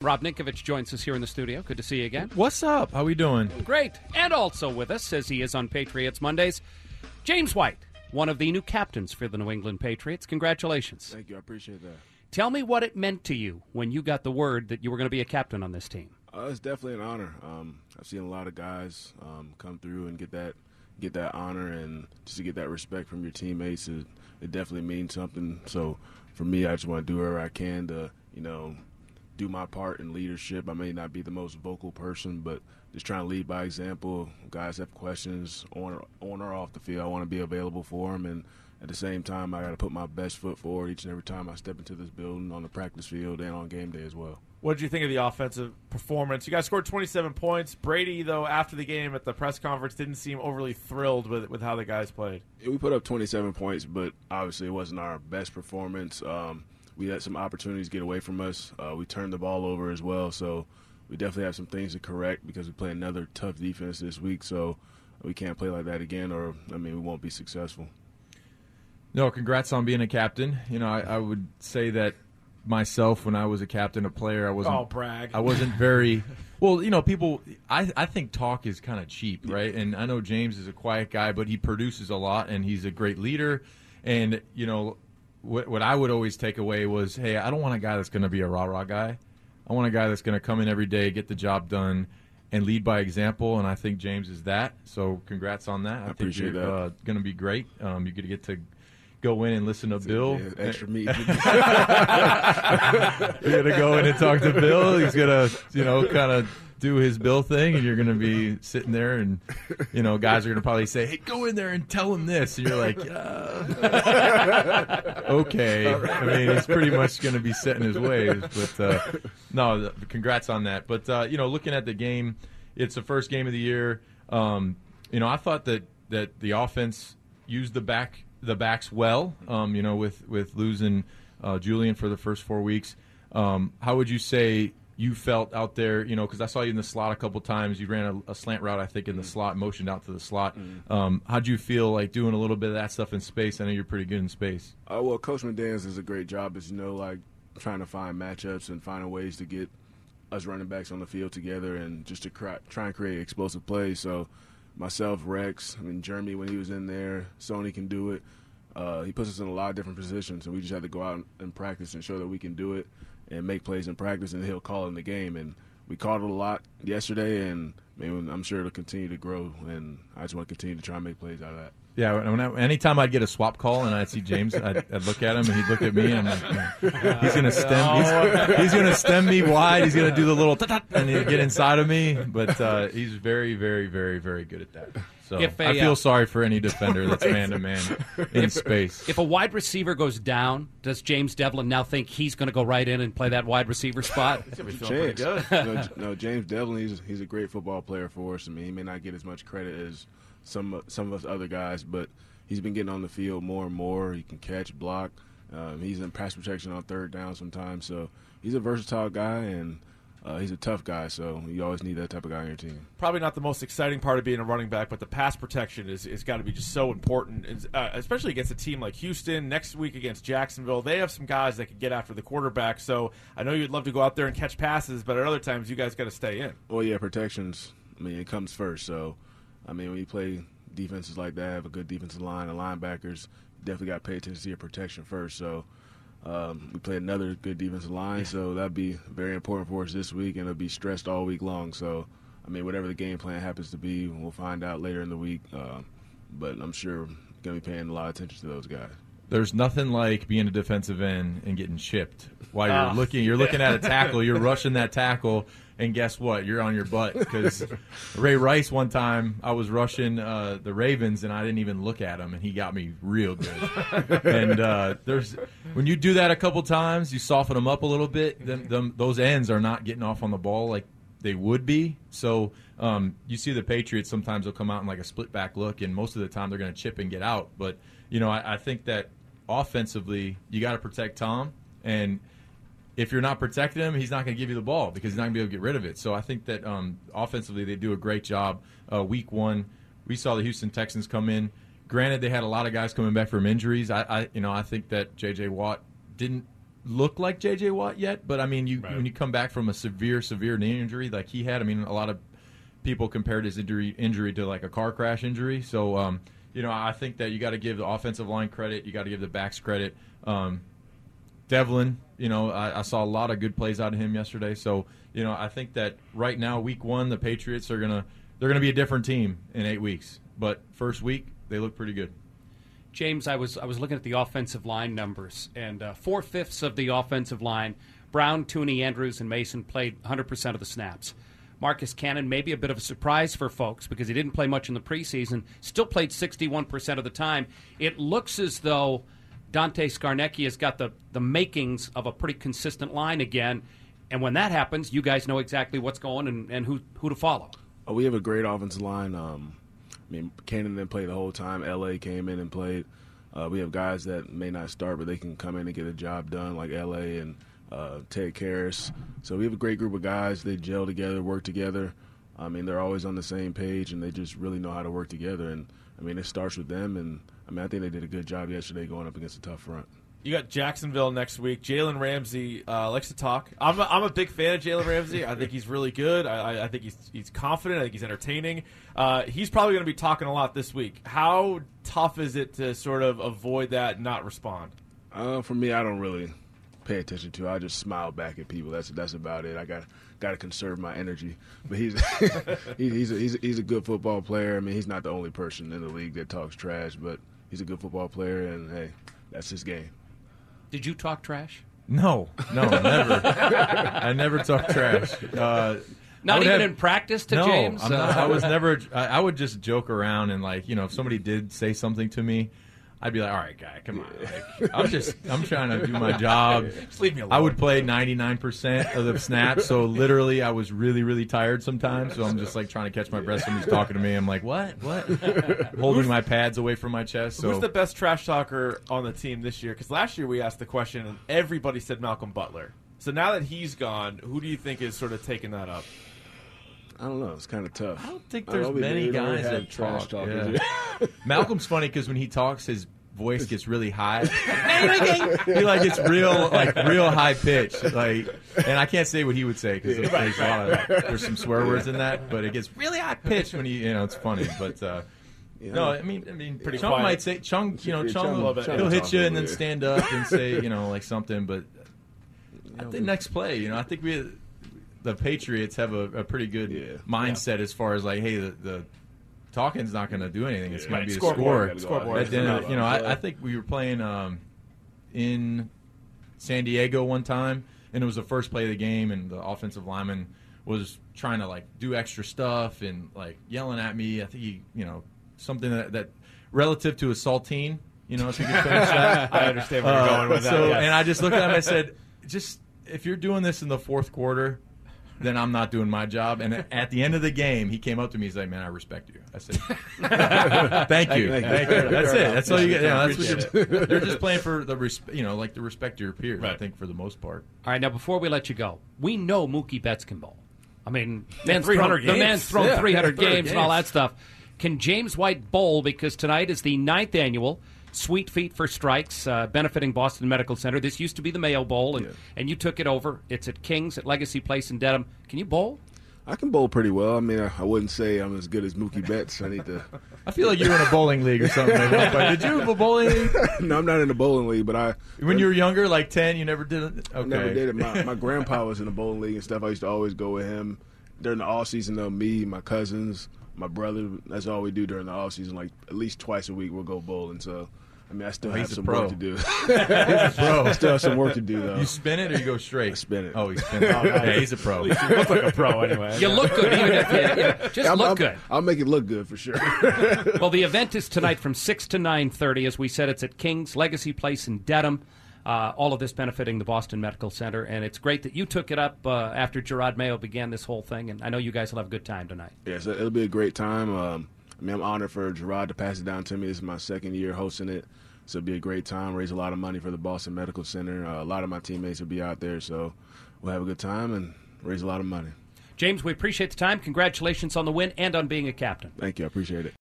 Rob Ninkovich joins us here in the studio. Good to see you again. What's up? How are we doing? Great. And also with us, as he is on Patriots Mondays, James White, one of the new captains for the New England Patriots. Congratulations. Thank you. I appreciate that. Tell me what it meant to you when you got the word that you were going to be a captain on this team. Uh, it's definitely an honor. Um, I've seen a lot of guys um, come through and get that get that honor and just to get that respect from your teammates. It, it definitely means something. So for me, I just want to do whatever I can to you know do my part in leadership. I may not be the most vocal person, but just trying to lead by example. Guys have questions on on or off the field. I want to be available for them, and at the same time, I got to put my best foot forward each and every time I step into this building on the practice field and on game day as well. What did you think of the offensive performance? You guys scored 27 points. Brady, though, after the game at the press conference, didn't seem overly thrilled with with how the guys played. We put up 27 points, but obviously it wasn't our best performance. Um, we let some opportunities get away from us. Uh, we turned the ball over as well, so we definitely have some things to correct because we play another tough defense this week. So we can't play like that again, or I mean, we won't be successful. No, congrats on being a captain. You know, I, I would say that myself when I was a captain, a player, I wasn't. Oh, brag! I wasn't very. Well, you know, people. I I think talk is kind of cheap, right? And I know James is a quiet guy, but he produces a lot, and he's a great leader. And you know, what, what I would always take away was, hey, I don't want a guy that's going to be a rah rah guy. I want a guy that's going to come in every day, get the job done, and lead by example. And I think James is that. So congrats on that. I, I think appreciate you're that. uh, going to be great. Um, you're going to get to go in and listen to Bill. Yeah, extra meat. You're gonna go in and talk to Bill. He's gonna, you know, kind of do his Bill thing, and you're gonna be sitting there, and you know, guys are gonna probably say, "Hey, go in there and tell him this," and you're like, uh, "Okay." I mean, he's pretty much gonna be set in his ways, but uh, no, congrats on that. But uh, you know, looking at the game, it's the first game of the year. Um, you know, I thought that that the offense used the back the backs well. Um, you know, with with losing uh, Julian for the first four weeks. Um, how would you say you felt out there? You know, because I saw you in the slot a couple times. You ran a, a slant route, I think, in the slot, motioned out to the slot. Um, how'd you feel like doing a little bit of that stuff in space? I know you're pretty good in space. Uh, well, Coach McDaniels does a great job, as you know, like trying to find matchups and finding ways to get us running backs on the field together and just to cry, try and create explosive plays. So myself, Rex, I mean Jeremy when he was in there, Sony can do it. Uh, he puts us in a lot of different positions, and we just have to go out and practice and show that we can do it and make plays in practice, and he'll call in the game. And we called it a lot yesterday, and I I'm sure it'll continue to grow. And I just want to continue to try and make plays out of that. Yeah, when I, anytime I'd get a swap call and I'd see James, I'd, I'd look at him and he'd look at me and I'm like, he's gonna stem, he's, he's gonna stem me wide. He's gonna do the little ta-ta, and he'd get inside of me. But uh, he's very, very, very, very good at that. So If a, I feel uh, sorry for any defender that's man to man in space. If a wide receiver goes down, does James Develin now think he's going to go right in and play that wide receiver spot? Chance. no, no, James Develin, he's he's a great football player for us. I mean, he may not get as much credit as some some of us other guys, but he's been getting on the field more and more. He can catch, block. Um, he's in pass protection on third down sometimes. So he's a versatile guy and uh, he's a tough guy. So you always need that type of guy on your team. Probably not the most exciting part of being a running back, but the pass protection is, is got to be just so important, uh, especially against a team like Houston. Next week against Jacksonville, they have some guys that can get after the quarterback. So I know you'd love to go out there and catch passes, but at other times you guys got to stay in. Well, yeah, protections. I mean, it comes first. So, I mean, when you play defenses like that, have a good defensive line and linebackers, definitely got to pay attention to your protection first. So, um, we play another good defensive line, so that'd be very important for us this week, and it'll be stressed all week long. So, I mean, whatever the game plan happens to be, we'll find out later in the week. Uh, but I'm sure going to be paying a lot of attention to those guys. There's nothing like being a defensive end and getting chipped while you're Ah. looking. You're looking at a tackle. You're rushing that tackle, and guess what? You're on your butt because Ray Rice. One time, I was rushing uh, the Ravens, and I didn't even look at him, and he got me real good. and uh, there's when you do that a couple times, you soften them up a little bit. Then them, those ends are not getting off on the ball like they would be. So um, you see the Patriots sometimes they'll come out in like a split back look, and most of the time they're going to chip and get out. But you know, I, I think that offensively you got to protect Tom, and if you're not protecting him, he's not going to give you the ball because he's not going to be able to get rid of it. So I think that um, offensively they do a great job. Uh, week one, we saw the Houston Texans come in. Granted, they had a lot of guys coming back from injuries. I, I you know, I think that J.J. Watt didn't look like J.J. Watt yet, but I mean, you Right. when you come back from a severe, severe knee injury like he had, I mean, a lot of people compared his injury injury to like a car crash injury. So, um, you know, I think that you got to give the offensive line credit, you got to give the backs credit. Um, Develin, you know, I, I saw a lot of good plays out of him yesterday. So, you know, I think that right now, week one, the Patriots are gonna they're gonna be a different team in eight weeks. But first week, they look pretty good. James, I was I was looking at the offensive line numbers, and uh, four fifths of the offensive line, Brown, Thuney, Andrews, and Mason played 100 percent of the snaps. Marcus Cannon may be a bit of a surprise for folks because he didn't play much in the preseason. Still played 61 percent of the time. It looks as though Dante Scarnecchia has got the the makings of a pretty consistent line again. And when that happens, you guys know exactly what's going and, and who who to follow. Oh, we have a great offensive line. Um, I mean, Cannon didn't play the whole time. LA came in and played. Uh, we have guys that may not start, but they can come in and get a job done, like LA and uh, Ted Karras. So we have a great group of guys. They gel together, work together. I mean, they're always on the same page, and they just really know how to work together. And I mean, it starts with them. And I mean, I think they did a good job yesterday going up against a tough front. You got Jacksonville next week. Jalen Ramsey uh, likes to talk. I'm a, I'm a big fan of Jalen Ramsey. I think he's really good. I, I, think he's he's confident. I think he's entertaining. Uh, he's probably going to be talking a lot this week. How tough is it to sort of avoid that and not respond? Uh, for me, I don't really pay attention to. I just smile back at people. That's that's about it. I got got to conserve my energy. But he's he, he's a, he's a, he's a good football player. I mean, he's not the only person in the league that talks trash, but he's a good football player, and hey, that's his game. Did you talk trash? No, no, never. I never talk trash. Uh, I Not even have- in practice to no, James. I'm Uh, not, I was never. I, I would just joke around and like you know if somebody did say something to me, I'd be like, all right, guy, come on. Like, I'm just I'm trying to do my job. Just leave me alone. I would play 99% of the snaps, so literally I was really really tired sometimes. So I'm just like trying to catch my breath. Somebody's talking to me. I'm like, what, what? Holding my pads away from my chest. So Who's the best trash talker on the team this year? Because last year we asked the question and everybody said Malcolm Butler. So now that he's gone, who do you think is sort of taking that up? I don't know. It's kind of tough. I don't think don't there's we- many we don't guys that trash talk. talkers. Yeah. Malcolm's funny because when he talks, his voice gets really high. he like it's real, like real high pitch. Like, and I can't say what he would say because there's there's some swear words in that, but it gets really high pitch when he, you know, it's funny. But uh, no, I mean, I mean, Pretty Chung quiet. might say Chung, you know, Chung, Chung- will, he'll hit you and then stand up and say, you know, like something. But I think next play, you know, I think we. The Patriots have a, a pretty good Yeah. mindset as far as like, hey, the, the talking's not going to do anything. It's going Right, to be the scoreboard, score. scoreboard. At the end you know, I, I think we were playing um, in San Diego one time, and it was the first play of the game, and the offensive lineman was trying to like do extra stuff and like yelling at me. I think he, you know, something that, that relative to a saltine. You know, if you could finish that. I understand where you're Uh, going with that. So, yes. and I just looked at him. and I said, "Just if you're doing this in the fourth quarter, then I'm not doing my job." And at the end of the game, he came up to me. He's like, "Man, I respect you." I said, "Thank you, Thank thank you." That's it. That's all you get. You know, that's what you're, they're just playing for the respect. you know, like the respect to your peers. I think for the most part. All right, now before we let you go, we know Mookie Betts can bowl. I mean, man's 300 thrown, the man's thrown Yeah, 300 300 games and all that stuff. Can James White bowl? Because tonight is the ninth annual Sweet Feet for Strikes, uh, benefiting Boston Medical Center. This used to be the Mayo Bowl, and, Yeah. and you took it over. It's at King's at Legacy Place in Dedham. Can you bowl? I can bowl pretty well. I mean, I, I wouldn't say I'm as good as Mookie Betts. I need to. I feel like you're in a bowling league or something. at one point. Did you have a bowling league no, I'm not in the bowling league, but I when you were younger, like ten? You never did it. Okay. I never did it. My, my grandpa was in the bowling league and stuff. I used to always go with him during the off season. Though me, my cousins, my brother. That's all we do during the off season. Like at least twice a week, we'll go bowling. So I mean, I still Oh, have some work to do. Bro, I still have some work to do though. you spin it or you go straight? I spin it. Oh, he spins it. Yeah, he's a pro. You look like a pro anyway. You look good, even if you, yeah, just I'm- look I'm- good. I'll make it look good for sure. Well, the event is tonight from 6 to 9.30. As we said, it's at King's Legacy Place in Dedham. Uh, all of this benefiting the Boston Medical Center. And it's great that you took it up uh, after Jerod Mayo began this whole thing. And I know you guys will have a good time tonight. Yeah, so it'll be a great time. Um, I mean, I'm honored for Jerod to pass it down to me. This is my second year hosting it, so it'll be a great time. Raise a lot of money for the Boston Medical Center. Uh, a lot of my teammates will be out there, so we'll have a good time and raise a lot of money. James, we appreciate the time. Congratulations on the win and on being a captain. Thank you. I appreciate it.